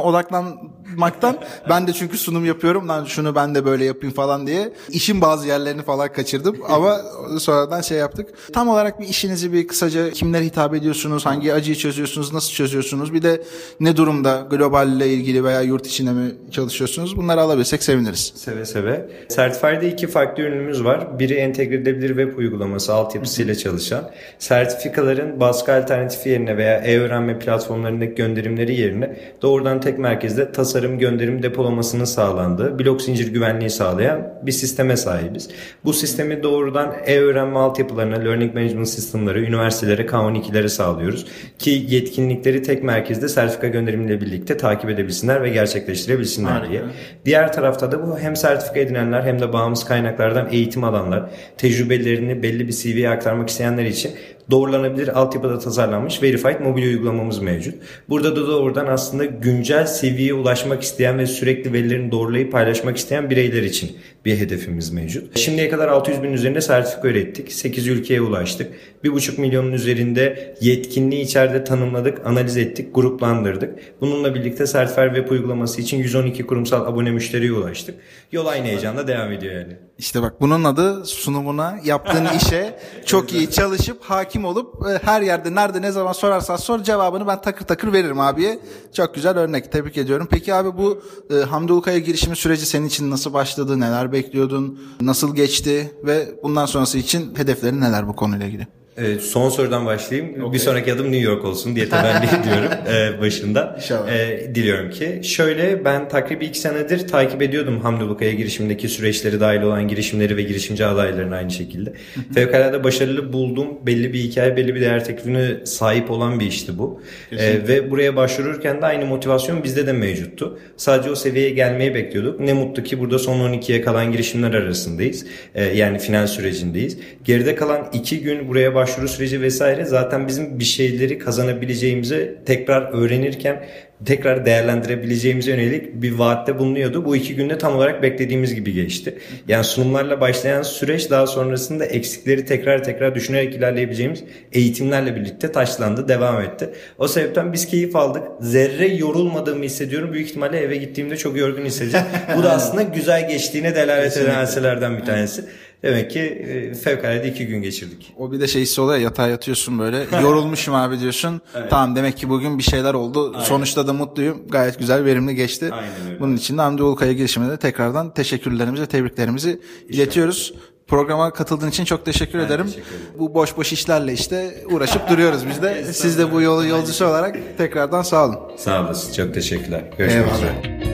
odaklanmaktan ben de çünkü sunum yapıyorum. Lan şunu ben de böyle yapayım falan diye işin bazı yerlerini falan kaçırdım. Ama sonradan şey yaptık. Tam olarak bir işinizi bir kısaca kimlere hitap ediyorsunuz? Hangi acıyı çözüyorsunuz? Nasıl çözüyorsunuz? Bir de ne durumda globalle ilgili veya yurt içinde mi çalışıyorsunuz? Bunları alabilsek seviniriz. Seve seve. Certify'de iki farklı ürünümüz var. Biri entegre edilebilir web uygulaması altyapısıyla çalışan. Sertifikaların baskı alternatifi yerine veya e-öğrenme platformlarındaki gönderimleri yerine doğrudan tek merkezde tasarım, gönderim, depolamasının sağlandığı blok zincir güvenliği sağlayan bir sisteme sahibiz. Bu sistemi doğrudan e-öğrenme altyapılarına, learning management sistemleri, üniversitelere, K12'lere sağlıyoruz. Ki yetkinlikleri tek merkezde sertifika gönderimiyle birlikte takip edebilsinler ve gerçekleştirebilsinler Harika. diye. Diğer tarafta da bu hem sertifika edinenler hem de bağımsız kaynaklardan eğitim alanlar, tecrübelerini belli bir CV'ye aktarmak isteyenler için doğrulanabilir altyapıda tasarlanmış Verified mobil uygulamamız mevcut. Burada da doğrudan aslında güncel CV'ye ulaşmak isteyen ve sürekli verilerini doğrulayıp paylaşmak isteyen bireyler için bir hedefimiz mevcut. Şimdiye kadar 600 bin üzerinde sertifika ürettik. 8 ülkeye ulaştık. 1,5 milyonun üzerinde yetkinliği içeride tanımladık, analiz ettik, gruplandırdık. Bununla birlikte Certifier web uygulaması için 112 kurumsal abone müşteriye ulaştık. Yol aynı heyecanla devam ediyor yani. İşte bak bunun adı sunumuna, yaptığın işe çok iyi çalışıp hakim olup e, her yerde nerede ne zaman sorarsan sor cevabını ben takır takır veririm abiye. Çok güzel örnek. Tebrik ediyorum. Peki abi bu e, Hamdi Ulukaya girişimi süreci senin için nasıl başladı? Neler bekliyordun? Nasıl geçti? Ve bundan sonrası için hedeflerin neler bu konuyla ilgili? Evet, son sorudan başlayayım. Bir sonraki adım New York olsun diye temenni ediyorum e, başında. İnşallah. E, diliyorum ki. Şöyle ben takribi iki senedir takip ediyordum Hamdi Ulukaya girişimindeki süreçleri dahil olan girişimleri ve girişimci adaylarını aynı şekilde. Fevkalade başarılı buldum. Belli bir hikaye, belli bir değer teklifine sahip olan bir işti bu. E, ve buraya başvururken de aynı motivasyon bizde de mevcuttu. Sadece o seviyeye gelmeyi bekliyorduk. Ne mutlu ki burada son 12'ye kalan girişimler arasındayız. E, yani final sürecindeyiz. Geride kalan iki gün buraya başvuru süreci vesaire zaten bizim bir şeyleri kazanabileceğimizi tekrar öğrenirken tekrar değerlendirebileceğimize yönelik bir vaatte bulunuyordu. Bu iki günde tam olarak beklediğimiz gibi geçti. Yani sunumlarla başlayan süreç daha sonrasında eksikleri tekrar tekrar düşünerek ilerleyebileceğimiz eğitimlerle birlikte taşlandı, devam etti. O sebepten biz keyif aldık. Zerre yorulmadığımı hissediyorum. Büyük ihtimalle eve gittiğimde çok yorgun hissedeceğim. Bu da aslında güzel geçtiğine delalet eden bir tanesi. Demek ki e, fevkalade iki gün geçirdik. O bir de şey hissi oluyor ya, yatağa yatıyorsun böyle. Yorulmuşum abi diyorsun. Tamam demek ki bugün bir şeyler oldu. Sonuçta da mutluyum. Gayet güzel, verimli geçti. Aynen öyle. Bunun için de Hamdi Ulukaya girişimine de tekrardan teşekkürlerimizi, tebriklerimizi iletiyoruz. Programa katıldığın için çok teşekkür ederim. teşekkür ederim. Bu boş boş işlerle işte uğraşıp duruyoruz biz de. Siz de bu yolu yolcusu olarak tekrardan sağ olun. Sağ olasın. Çok teşekkürler. Görüşmek Eyvallah. üzere.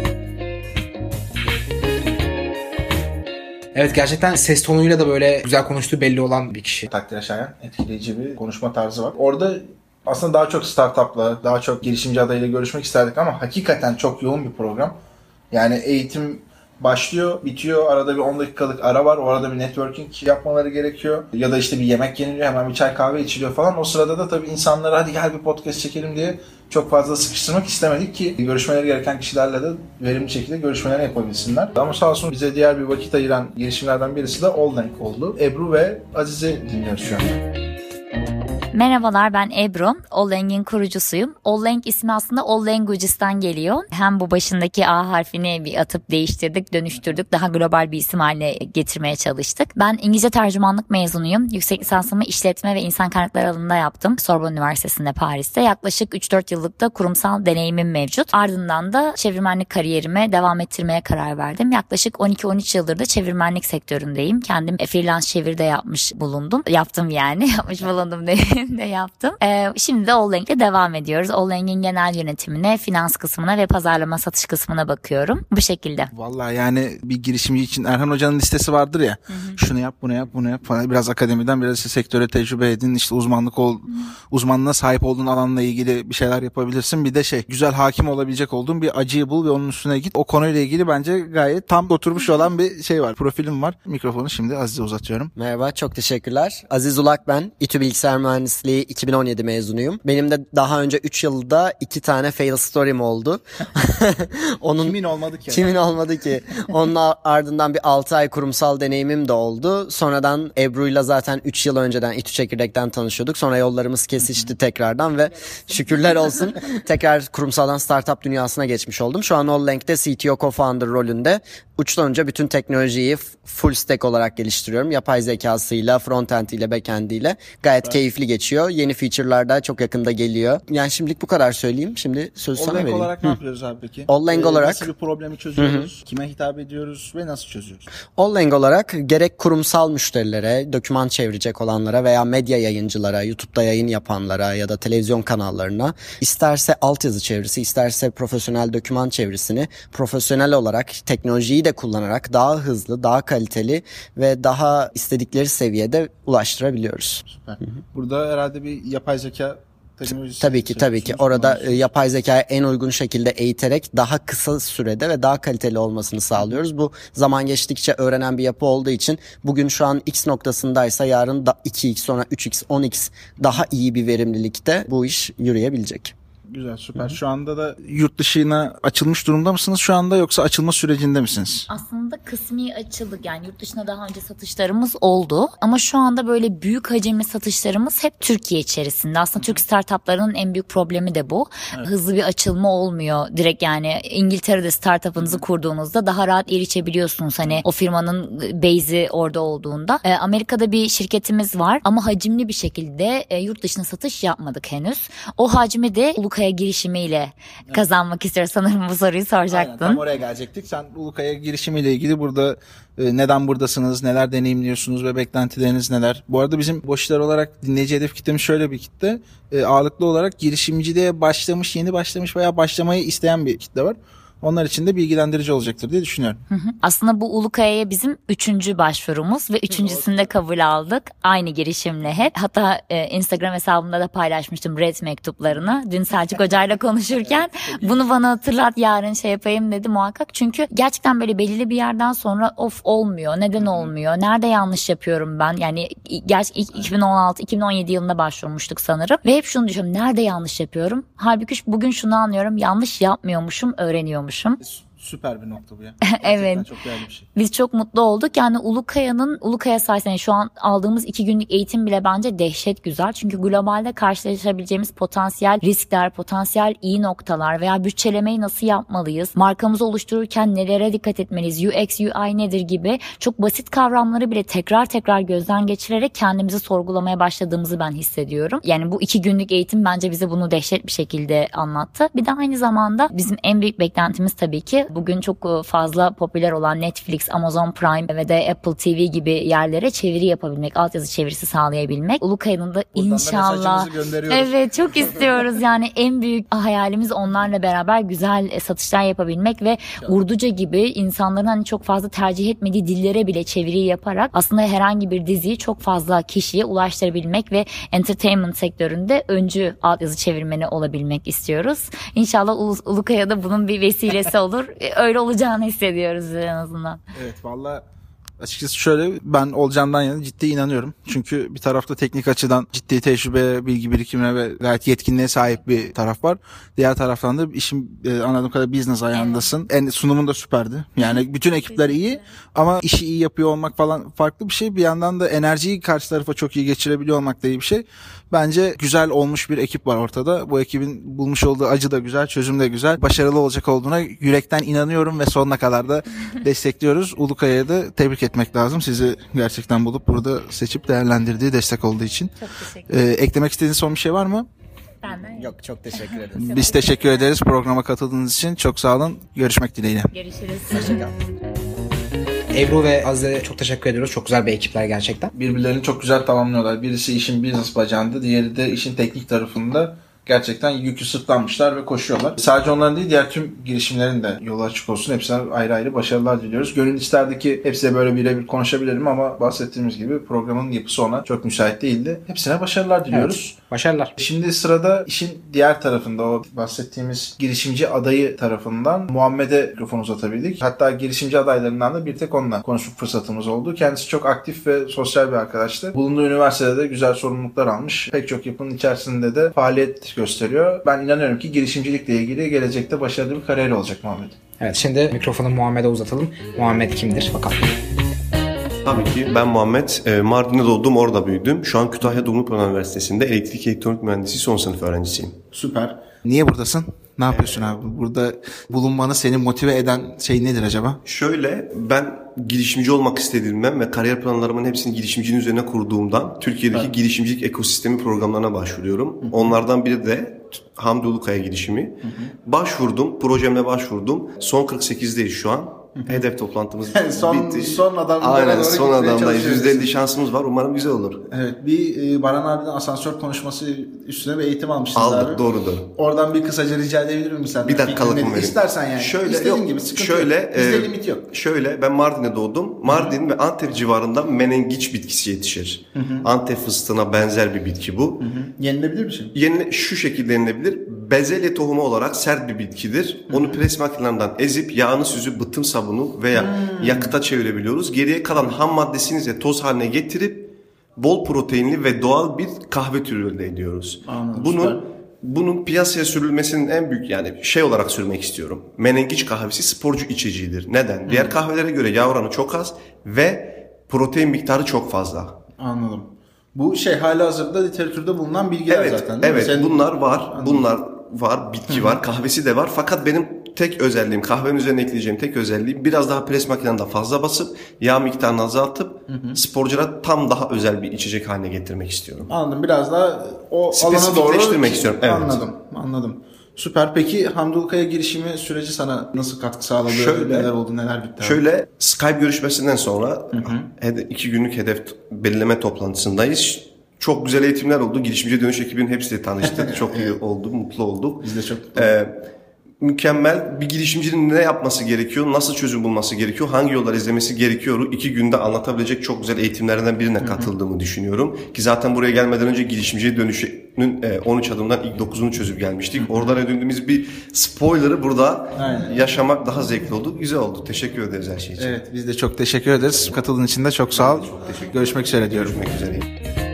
Evet gerçekten ses tonuyla da böyle güzel konuştuğu belli olan bir kişi. takdire şayan etkileyici bir konuşma tarzı var. Orada aslında daha çok startupla, daha çok girişimci adayıyla görüşmek isterdik ama hakikaten çok yoğun bir program. Yani eğitim başlıyor, bitiyor. Arada bir 10 dakikalık ara var. O arada bir networking yapmaları gerekiyor. Ya da işte bir yemek yeniliyor, hemen bir çay kahve içiliyor falan. O sırada da tabii insanları hadi gel bir podcast çekelim diye çok fazla sıkıştırmak istemedik ki görüşmeleri gereken kişilerle de verimli şekilde görüşmeler yapabilsinler. Ama sağ olsun bize diğer bir vakit ayıran girişimlerden birisi de Allbank oldu. Ebru ve Azize dinliyoruz şu an. Merhabalar ben Ebru. Olleng'in kurucusuyum. Olleng ismi aslında All Languages'tan geliyor. Hem bu başındaki A harfini bir atıp değiştirdik, dönüştürdük. Daha global bir isim haline getirmeye çalıştık. Ben İngilizce tercümanlık mezunuyum. Yüksek lisansımı işletme ve insan kaynakları alanında yaptım. Sorbonne Üniversitesi'nde Paris'te. Yaklaşık 3-4 yıllık da kurumsal deneyimim mevcut. Ardından da çevirmenlik kariyerime devam ettirmeye karar verdim. Yaklaşık 12-13 yıldır da çevirmenlik sektöründeyim. Kendim freelance çeviri de yapmış bulundum. Yaptım yani. Yapmış bulundum değil de yaptım. Ee, şimdi de Alleng'le devam ediyoruz. Alleng'in genel yönetimine, finans kısmına ve pazarlama satış kısmına bakıyorum. Bu şekilde. Vallahi yani bir girişimci için Erhan Hoca'nın listesi vardır ya. Şunu yap, bunu yap, bunu yap falan. Biraz akademiden biraz işte sektöre tecrübe edin. işte uzmanlık ol, uzmanlığa sahip olduğun alanla ilgili bir şeyler yapabilirsin. Bir de şey güzel hakim olabilecek olduğun bir acıyı bul ve onun üstüne git. O konuyla ilgili bence gayet tam oturmuş olan bir şey var. Profilim var. Mikrofonu şimdi Aziz'e uzatıyorum. Merhaba, çok teşekkürler. Aziz Ulak ben. İTÜ Bilgisayar Mühendisliği 2017 mezunuyum. Benim de daha önce 3 yılda 2 tane fail story'm oldu. Onun Kimin olmadı ki? Kimin olmadı ki? Onun ardından bir 6 ay kurumsal deneyimim de oldu. Sonradan Ebru'yla zaten 3 yıl önceden İTÜ Çekirdek'ten tanışıyorduk. Sonra yollarımız kesişti tekrardan ve şükürler olsun tekrar kurumsaldan startup dünyasına geçmiş oldum. Şu an Alllink'te CTO co-founder rolünde uçtan uca bütün teknolojiyi full stack olarak geliştiriyorum. Yapay zekasıyla, frontend ile, backend ile gayet keyifli geçiyor. Yeni feature'lar da çok yakında geliyor. Yani şimdilik bu kadar söyleyeyim. Şimdi sözü sana vereyim. olarak ne yapıyoruz abi peki? Ollenk Ee, olarak- Nasıl bir problemi çözüyoruz? Kime hitap ediyoruz ve nasıl çözüyoruz? Ollang olarak gerek kurumsal müşterilere, doküman çevirecek olanlara veya medya yayıncılara, YouTube'da yayın yapanlara ya da televizyon kanallarına isterse altyazı çevirisi, isterse profesyonel doküman çevirisini profesyonel olarak teknolojiyi de kullanarak daha hızlı, daha kaliteli ve daha istedikleri seviyede ulaştırabiliyoruz. Süper. Burada herhalde bir yapay zeka teknolojisi. Tabii ki tabii ki. Orada e, yapay zekayı en uygun şekilde eğiterek daha kısa sürede ve daha kaliteli olmasını sağlıyoruz. Bu zaman geçtikçe öğrenen bir yapı olduğu için bugün şu an X noktasındaysa yarın da 2X sonra 3X 10X daha iyi bir verimlilikte bu iş yürüyebilecek. Güzel süper. Şu anda da yurt dışına açılmış durumda mısınız şu anda yoksa açılma sürecinde misiniz? Aslında kısmi açıldık yani yurt dışına daha önce satışlarımız oldu ama şu anda böyle büyük hacimli satışlarımız hep Türkiye içerisinde. Aslında Türk startuplarının en büyük problemi de bu. Hızlı bir açılma olmuyor. Direkt yani İngiltere'de startup'ınızı kurduğunuzda daha rahat erişebiliyorsunuz hani o firmanın base'i orada olduğunda. Ee, Amerika'da bir şirketimiz var ama hacimli bir şekilde e, yurt dışına satış yapmadık henüz. O hacmi de Ulukaya girişimiyle kazanmak istiyoruz. Sanırım bu soruyu soracaktın. Aynen, tam oraya gelecektik. Sen Ulukaya girişimiyle ilgili burada e, neden buradasınız, neler deneyimliyorsunuz ve beklentileriniz neler? Bu arada bizim boşlar olarak dinleyici hedef kitlemiz şöyle bir kitle. E, ağırlıklı olarak girişimciliğe başlamış, yeni başlamış veya başlamayı isteyen bir kitle var. Onlar için de bilgilendirici olacaktır diye düşünüyorum. Aslında bu Ulukaya'ya bizim üçüncü başvurumuz ve üçüncüsünde kabul aldık. Aynı girişimle hep. Hatta e, Instagram hesabımda da paylaşmıştım red mektuplarını. Dün Selçuk Hoca'yla konuşurken bunu bana hatırlat yarın şey yapayım dedi muhakkak. Çünkü gerçekten böyle belirli bir yerden sonra of olmuyor. Neden olmuyor? Nerede yanlış yapıyorum ben? Yani gerçi ilk 2016-2017 yılında başvurmuştuk sanırım. Ve hep şunu düşünüyorum. Nerede yanlış yapıyorum? Halbuki bugün şunu anlıyorum. Yanlış yapmıyormuşum, öğreniyormuşum. kalmışım. Süper bir nokta bu ya. Evet. Çok değerli bir şey. Biz çok mutlu olduk. Yani Ulukaya'nın Ulukaya sayesinde şu an aldığımız iki günlük eğitim bile bence dehşet güzel. Çünkü globalde karşılaşabileceğimiz potansiyel riskler, potansiyel iyi noktalar veya bütçelemeyi nasıl yapmalıyız? Markamızı oluştururken nelere dikkat etmeliyiz? UX, UI nedir gibi çok basit kavramları bile tekrar tekrar gözden geçirerek kendimizi sorgulamaya başladığımızı ben hissediyorum. Yani bu iki günlük eğitim bence bize bunu dehşet bir şekilde anlattı. Bir de aynı zamanda bizim en büyük beklentimiz tabii ki bugün çok e, fazla popüler olan Netflix, Amazon Prime ve de Apple TV gibi yerlere çeviri yapabilmek, altyazı çevirisi sağlayabilmek. Ulukaya'nın da Buradan da inşallah gönderiyoruz. Evet çok istiyoruz yani en büyük hayalimiz onlarla beraber güzel e, satışlar yapabilmek ve Urduca gibi insanların hani çok fazla tercih etmediği dillere bile çeviri yaparak aslında herhangi bir diziyi çok fazla kişiye ulaştırabilmek ve entertainment sektöründe öncü altyazı çevirmeni olabilmek istiyoruz. İnşallah Ulu- Ulukaya'da bunun bir vesilesi olur. Öyle olacağını hissediyoruz en azından. Evet valla açıkçası şöyle ben Olcan'dan yana ciddi inanıyorum. Çünkü bir tarafta teknik açıdan ciddi tecrübe, bilgi birikimine ve gayet yetkinliğe sahip bir taraf var. Diğer taraftan da işin e, anladığım kadarıyla business ayağındasın. En sunumun da süperdi. Yani bütün ekipler iyi ama işi iyi yapıyor olmak falan farklı bir şey. Bir yandan da enerjiyi karşı tarafa çok iyi geçirebiliyor olmak da iyi bir şey. Bence güzel olmuş bir ekip var ortada. Bu ekibin bulmuş olduğu acı da güzel, çözüm de güzel. Başarılı olacak olduğuna yürekten inanıyorum ve sonuna kadar da destekliyoruz. Ulukaya'ya da tebrik etmek lazım. Sizi gerçekten bulup burada seçip değerlendirdiği destek olduğu için. Çok teşekkür Ee, eklemek istediğiniz son bir şey var mı? ederim. Yok çok teşekkür ederiz. Biz teşekkür ederiz programa katıldığınız için. Çok sağ olun. Görüşmek dileğiyle. Görüşürüz. Ebru ve Aziz'e çok teşekkür ediyoruz. Çok güzel bir ekipler gerçekten. Birbirlerini çok güzel tamamlıyorlar. Birisi işin business bacağında, diğeri de işin teknik tarafında gerçekten yükü sırtlanmışlar ve koşuyorlar. Sadece onların değil diğer tüm girişimlerin de yolu açık olsun. Hepsine ayrı ayrı başarılar diliyoruz. Gönül isterdi ki hepsiyle böyle birebir konuşabilirim ama bahsettiğimiz gibi programın yapısı ona çok müsait değildi. Hepsine başarılar diliyoruz. Başarılar. Şimdi sırada işin diğer tarafında o bahsettiğimiz girişimci adayı tarafından Muhammed'e mikrofon uzatabildik. Hatta girişimci adaylarından da bir tek onunla konuşma fırsatımız oldu. Kendisi çok aktif ve sosyal bir arkadaştı. Bulunduğu üniversitede de güzel sorumluluklar almış. Pek çok yapının içerisinde de faaliyet gösteriyor. Ben inanıyorum ki girişimcilikle ilgili gelecekte başarılı bir kariyer olacak Muhammed. Evet şimdi mikrofonu Muhammed'e uzatalım. Muhammed kimdir bakalım. Tabii ki ben Muhammed. E, Mardin'de doğdum, orada büyüdüm. Şu an Kütahya Dumlupınar Üniversitesi'nde elektrik elektronik mühendisi son sınıf öğrencisiyim. Süper. Niye buradasın? Ne yapıyorsun abi? Burada bulunmanı seni motive eden şey nedir acaba? Şöyle ben girişimci olmak istediğimden ve kariyer planlarımın hepsini girişimcinin üzerine kurduğumdan Türkiye'deki girişimcilik ekosistemi programlarına başvuruyorum. Onlardan biri de Hamdi Ulukaya girişimi. Başvurdum, projemle başvurdum. Son 48'deyiz şu an. Hedef toplantımız Son- bitti. son adamlara Aynen son adamdayız. çalışıyoruz. %50 şansımız var. Umarım güzel olur. Evet bir e, Baran abiden asansör konuşması üstüne bir eğitim almışsınız Aldık abi. doğrudur. Oradan bir kısaca rica edebilir miyim senden? Bir dakikalık mı? İstersen yani. Şöyle İstediğin yok. gibi sıkıntı şöyle yok. Bizde e, limit yok. Şöyle ben Mardin'de doğdum. Mardin ve Antep civarında menengiç bitkisi yetişir. Antep fıstığına benzer bir bitki bu. Yenilebilir bir şey. Yenile, şu şekilde yenilebilir. Bezelye tohumu olarak sert bir bitkidir. Onu pres makinelerinden ezip yağını süzüp bıtım sabunu veya yakıta çevirebiliyoruz. Geriye kalan ham maddesini ise toz haline getirip bol proteinli ve doğal bir kahve türü elde ediyoruz. Anladım, Bunun süper. bunun piyasaya sürülmesinin en büyük yani şey olarak sürmek istiyorum. Menengiç kahvesi sporcu içeceğidir. Neden? Diğer kahvelere göre yağ oranı çok az ve protein miktarı çok fazla. Anladım. Bu şey hali hazırda literatürde bulunan bilgiler Evet, zaten değil mi? evet. Senin- Bunlar var. Bunlar var. Bitki var. Kahvesi de var. Fakat benim tek özelliğim, kahvenin üzerine ekleyeceğim tek özelliğim biraz daha pres makinende fazla basıp yağ miktarını azaltıp sporculara tam daha özel bir içecek haline getirmek istiyorum. Anladım. Biraz daha o alana doğru istiyorum, evet. Anladım. Anladım. Süper. Peki Hamdi Ulukaya girişimi süreci sana nasıl katkı sağladı? Şöyle- neler oldu, neler bitti? Şöyle Skype görüşmesinden sonra hede- iki günlük hedef belirleme toplantısındayız. Çok güzel eğitimler oldu. Girişimci dönüş ekibinin hepsiyle tanıştık. Çok iyi oldu, mutlu olduk. Biz de çok Ee, mükemmel bir girişimcinin ne yapması gerekiyor, nasıl çözüm bulması gerekiyor, hangi yollar izlemesi gerekiyor iki günde anlatabilecek çok güzel eğitimlerden birine katıldığımı düşünüyorum. Ki zaten buraya gelmeden önce girişimciye dönüşünün e, 13 adımdan ilk 9'unu çözüp gelmiştik. Oradan edindiğimiz bir spoiler'ı burada Aynen. yaşamak daha zevkli oldu. Güzel oldu. Teşekkür ederiz her şey için. Evet biz de çok teşekkür ederiz. Katıldığın için de çok sağ ol. Görüşmek üzere diyorum. Görüşmek üzere.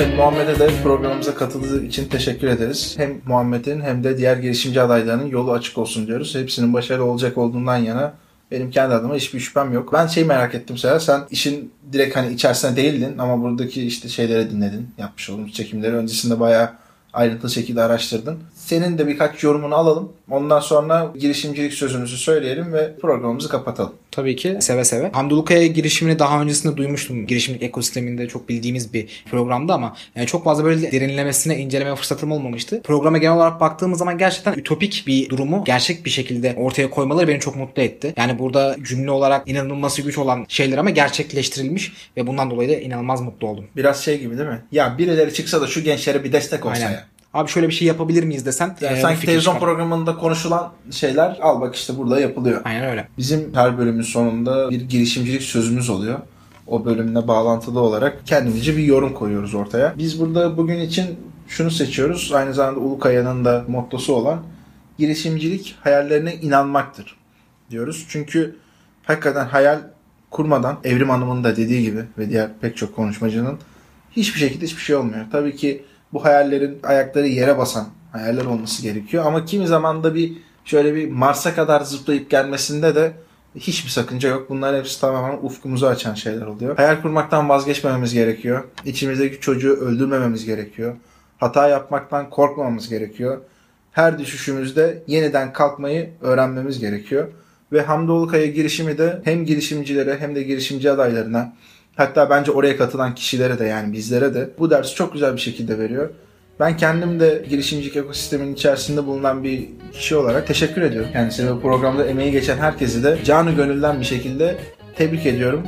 Evet Muhammed'e de programımıza katıldığı için teşekkür ederiz. Hem Muhammed'in hem de diğer girişimci adaylarının yolu açık olsun diyoruz. Hepsinin başarılı olacak olduğundan yana benim kendi adıma hiçbir şüphem yok. Ben şey merak ettim Serhat sen işin direkt hani içerisinde değildin ama buradaki işte şeyleri dinledin. Yapmış olduğumuz çekimleri öncesinde bayağı ayrıntılı şekilde araştırdın. Senin de birkaç yorumunu alalım. Ondan sonra girişimcilik sözümüzü söyleyelim ve programımızı kapatalım. Tabii ki seve seve. Hamdulukaya girişimini daha öncesinde duymuştum. Girişimcilik ekosisteminde çok bildiğimiz bir programdı ama yani çok fazla böyle derinlemesine inceleme fırsatım olmamıştı. Programa genel olarak baktığımız zaman gerçekten ütopik bir durumu gerçek bir şekilde ortaya koymaları beni çok mutlu etti. Yani burada cümle olarak inanılması güç olan şeyler ama gerçekleştirilmiş ve bundan dolayı da inanılmaz mutlu oldum. Biraz şey gibi değil mi? Ya birileri çıksa da şu gençlere bir destek olsa Aynen. ya. Abi şöyle bir şey yapabilir miyiz desen. Yani e, sanki televizyon çıkar. programında konuşulan şeyler al bak işte burada yapılıyor. Aynen öyle. Bizim her bölümün sonunda bir girişimcilik sözümüz oluyor. O bölümle bağlantılı olarak kendimizce bir yorum koyuyoruz ortaya. Biz burada bugün için şunu seçiyoruz. Aynı zamanda Ulukaya'nın da mottosu olan girişimcilik hayallerine inanmaktır diyoruz. Çünkü hakikaten hayal kurmadan Evrim Hanım'ın da dediği gibi ve diğer pek çok konuşmacının hiçbir şekilde hiçbir şey olmuyor. Tabii ki bu hayallerin ayakları yere basan hayaller olması gerekiyor. Ama kimi zaman da bir şöyle bir Mars'a kadar zıplayıp gelmesinde de hiçbir sakınca yok. Bunlar hepsi tamamen ufkumuzu açan şeyler oluyor. Hayal kurmaktan vazgeçmememiz gerekiyor. İçimizdeki çocuğu öldürmememiz gerekiyor. Hata yapmaktan korkmamamız gerekiyor. Her düşüşümüzde yeniden kalkmayı öğrenmemiz gerekiyor. Ve Hamdi Kaya girişimi de hem girişimcilere hem de girişimci adaylarına hatta bence oraya katılan kişilere de yani bizlere de bu dersi çok güzel bir şekilde veriyor. Ben kendim de girişimcilik ekosisteminin içerisinde bulunan bir kişi olarak teşekkür ediyorum. Kendisine bu programda emeği geçen herkesi de canı gönülden bir şekilde tebrik ediyorum.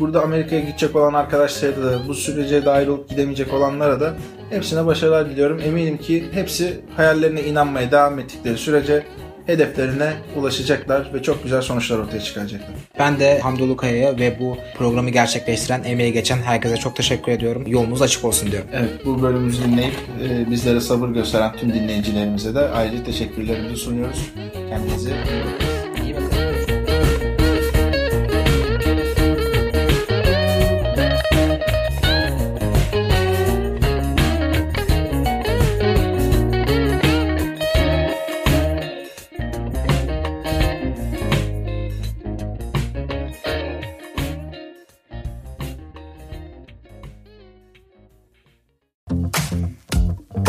Burada Amerika'ya gidecek olan arkadaşlara da bu sürece dahil olup gidemeyecek olanlara da hepsine başarılar diliyorum. Eminim ki hepsi hayallerine inanmaya devam ettikleri sürece hedeflerine ulaşacaklar ve çok güzel sonuçlar ortaya çıkaracaklar. Ben de Hamdi Kaya'ya ve bu programı gerçekleştiren, emeği geçen herkese çok teşekkür ediyorum. Yolunuz açık olsun diyorum. Evet bu bölümümüzü dinleyip e, bizlere sabır gösteren tüm dinleyicilerimize de ayrıca teşekkürlerimizi sunuyoruz. Kendinize. İyi bakın.